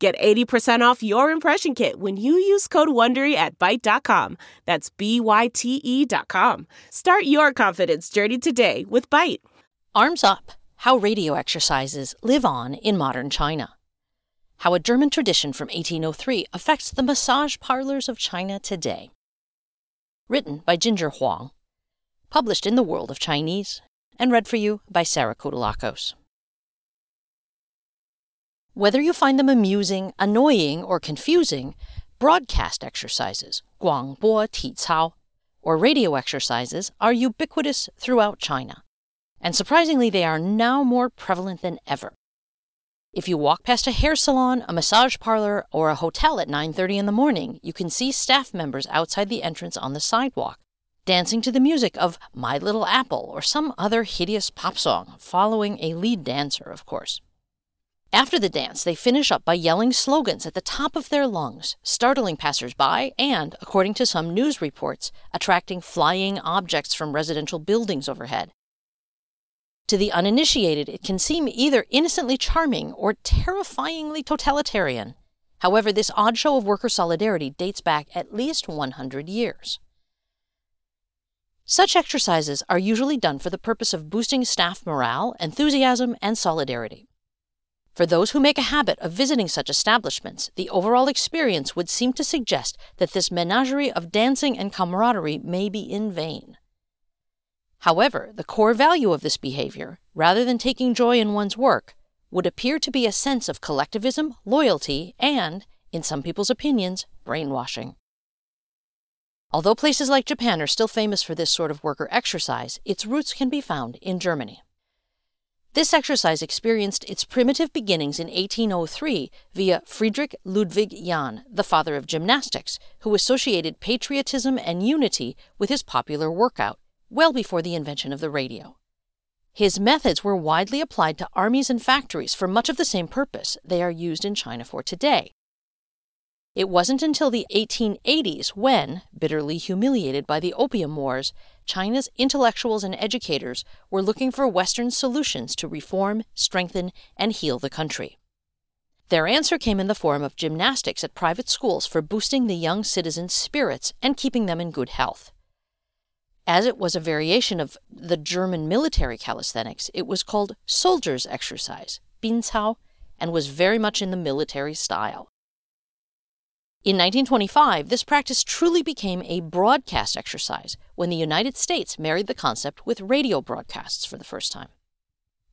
Get 80% off your impression kit when you use code WONDERY at Byte.com. That's B-Y-T-E dot com. Start your confidence journey today with Byte. Arms Up How Radio Exercises Live On in Modern China. How a German tradition from 1803 affects the massage parlors of China today. Written by Ginger Huang. Published in The World of Chinese and read for you by Sarah Kutulakos. Whether you find them amusing, annoying, or confusing, broadcast exercises, 广播体操, or radio exercises are ubiquitous throughout China. And surprisingly, they are now more prevalent than ever. If you walk past a hair salon, a massage parlor, or a hotel at 9:30 in the morning, you can see staff members outside the entrance on the sidewalk, dancing to the music of My Little Apple or some other hideous pop song, following a lead dancer, of course. After the dance, they finish up by yelling slogans at the top of their lungs, startling passersby and, according to some news reports, attracting flying objects from residential buildings overhead. To the uninitiated, it can seem either innocently charming or terrifyingly totalitarian. However, this odd show of worker solidarity dates back at least 100 years. Such exercises are usually done for the purpose of boosting staff morale, enthusiasm, and solidarity. For those who make a habit of visiting such establishments, the overall experience would seem to suggest that this menagerie of dancing and camaraderie may be in vain. However, the core value of this behavior, rather than taking joy in one's work, would appear to be a sense of collectivism, loyalty, and, in some people's opinions, brainwashing. Although places like Japan are still famous for this sort of worker exercise, its roots can be found in Germany. This exercise experienced its primitive beginnings in 1803 via Friedrich Ludwig Jahn, the father of gymnastics, who associated patriotism and unity with his popular workout, well before the invention of the radio. His methods were widely applied to armies and factories for much of the same purpose they are used in China for today. It wasn't until the 1880s when, bitterly humiliated by the Opium Wars, China's intellectuals and educators were looking for Western solutions to reform, strengthen, and heal the country. Their answer came in the form of gymnastics at private schools for boosting the young citizens' spirits and keeping them in good health. As it was a variation of the German military calisthenics, it was called soldiers' exercise, Bincao, and was very much in the military style. In 1925, this practice truly became a broadcast exercise when the United States married the concept with radio broadcasts for the first time.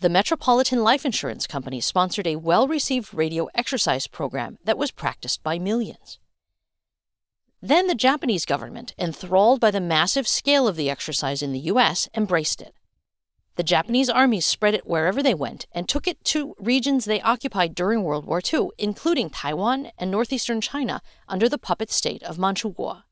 The Metropolitan Life Insurance Company sponsored a well received radio exercise program that was practiced by millions. Then the Japanese government, enthralled by the massive scale of the exercise in the US, embraced it. The Japanese armies spread it wherever they went and took it to regions they occupied during World War II, including Taiwan and northeastern China under the puppet state of Manchukuo.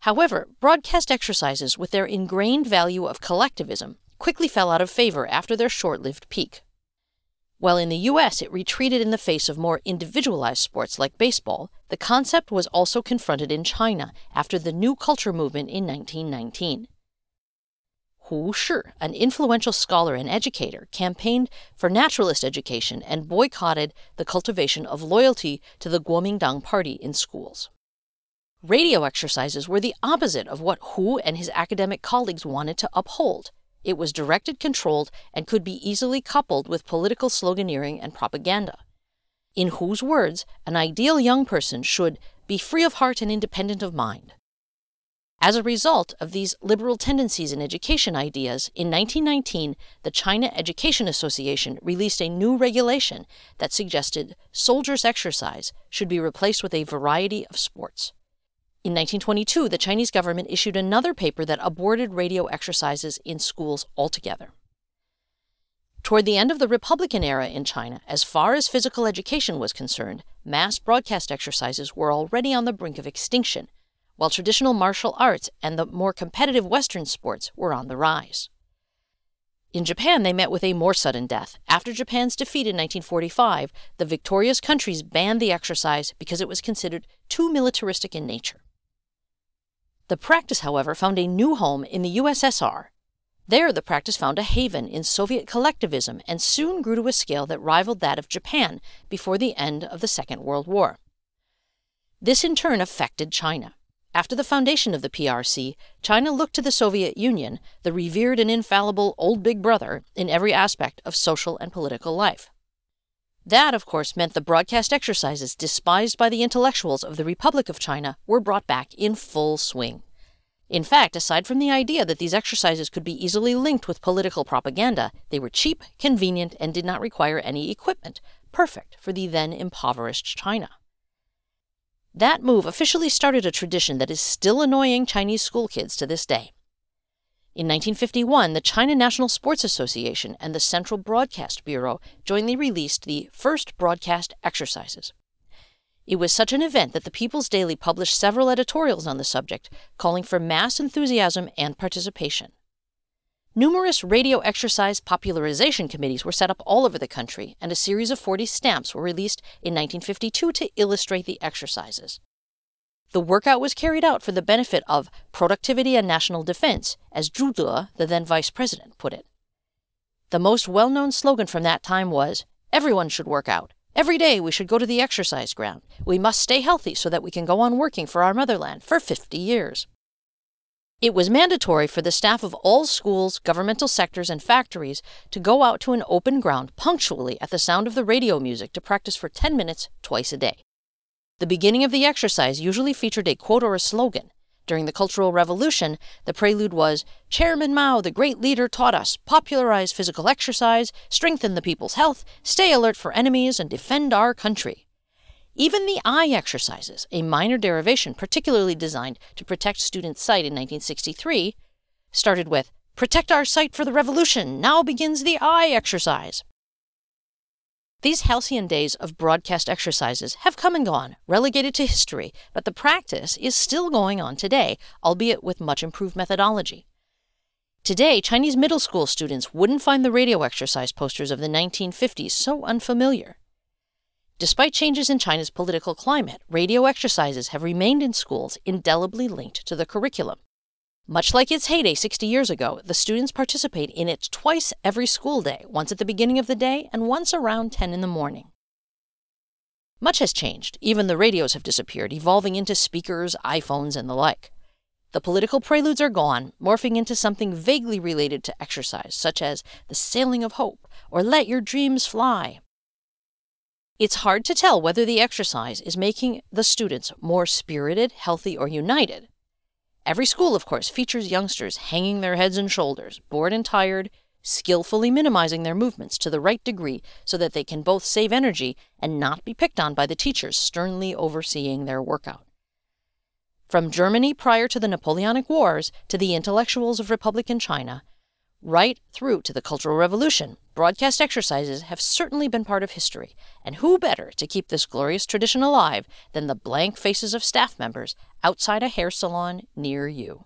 However, broadcast exercises with their ingrained value of collectivism quickly fell out of favor after their short lived peak. While in the US it retreated in the face of more individualized sports like baseball, the concept was also confronted in China after the New Culture movement in 1919. Hu Shi, an influential scholar and educator, campaigned for naturalist education and boycotted the cultivation of loyalty to the Kuomintang party in schools. Radio exercises were the opposite of what Hu and his academic colleagues wanted to uphold. It was directed, controlled, and could be easily coupled with political sloganeering and propaganda. In Hu's words, an ideal young person should be free of heart and independent of mind. As a result of these liberal tendencies in education ideas, in 1919, the China Education Association released a new regulation that suggested soldiers' exercise should be replaced with a variety of sports. In 1922, the Chinese government issued another paper that aborted radio exercises in schools altogether. Toward the end of the Republican era in China, as far as physical education was concerned, mass broadcast exercises were already on the brink of extinction, while traditional martial arts and the more competitive Western sports were on the rise. In Japan, they met with a more sudden death. After Japan's defeat in 1945, the victorious countries banned the exercise because it was considered too militaristic in nature. The practice, however, found a new home in the USSR there, the practice found a haven in Soviet collectivism and soon grew to a scale that rivaled that of Japan before the end of the Second World War. This in turn affected China. After the foundation of the PRC, China looked to the Soviet Union, the revered and infallible old big brother, in every aspect of social and political life. That, of course, meant the broadcast exercises despised by the intellectuals of the Republic of China were brought back in full swing. In fact, aside from the idea that these exercises could be easily linked with political propaganda, they were cheap, convenient, and did not require any equipment, perfect for the then impoverished China. That move officially started a tradition that is still annoying Chinese schoolkids to this day. In 1951, the China National Sports Association and the Central Broadcast Bureau jointly released the first broadcast exercises. It was such an event that the People's Daily published several editorials on the subject, calling for mass enthusiasm and participation. Numerous radio exercise popularization committees were set up all over the country, and a series of 40 stamps were released in 1952 to illustrate the exercises. The workout was carried out for the benefit of productivity and national defense, as Zhu the then vice president, put it. The most well known slogan from that time was Everyone should work out. Every day we should go to the exercise ground. We must stay healthy so that we can go on working for our motherland for 50 years. It was mandatory for the staff of all schools, governmental sectors, and factories to go out to an open ground punctually at the sound of the radio music to practice for 10 minutes twice a day. The beginning of the exercise usually featured a quote or a slogan, during the Cultural Revolution, the prelude was Chairman Mao, the great leader, taught us popularize physical exercise, strengthen the people's health, stay alert for enemies, and defend our country. Even the eye exercises, a minor derivation particularly designed to protect students' sight in 1963, started with Protect our sight for the revolution. Now begins the eye exercise. These halcyon days of broadcast exercises have come and gone, relegated to history, but the practice is still going on today, albeit with much improved methodology. Today, Chinese middle school students wouldn't find the radio exercise posters of the 1950s so unfamiliar. Despite changes in China's political climate, radio exercises have remained in schools indelibly linked to the curriculum. Much like its heyday 60 years ago, the students participate in it twice every school day, once at the beginning of the day and once around 10 in the morning. Much has changed. Even the radios have disappeared, evolving into speakers, iPhones, and the like. The political preludes are gone, morphing into something vaguely related to exercise, such as the sailing of hope or let your dreams fly. It's hard to tell whether the exercise is making the students more spirited, healthy, or united. Every school, of course, features youngsters hanging their heads and shoulders, bored and tired, skillfully minimizing their movements to the right degree so that they can both save energy and not be picked on by the teachers sternly overseeing their workout. From Germany prior to the Napoleonic Wars to the intellectuals of Republican China, right through to the Cultural Revolution, broadcast exercises have certainly been part of history, and who better to keep this glorious tradition alive than the blank faces of staff members outside a hair salon near you?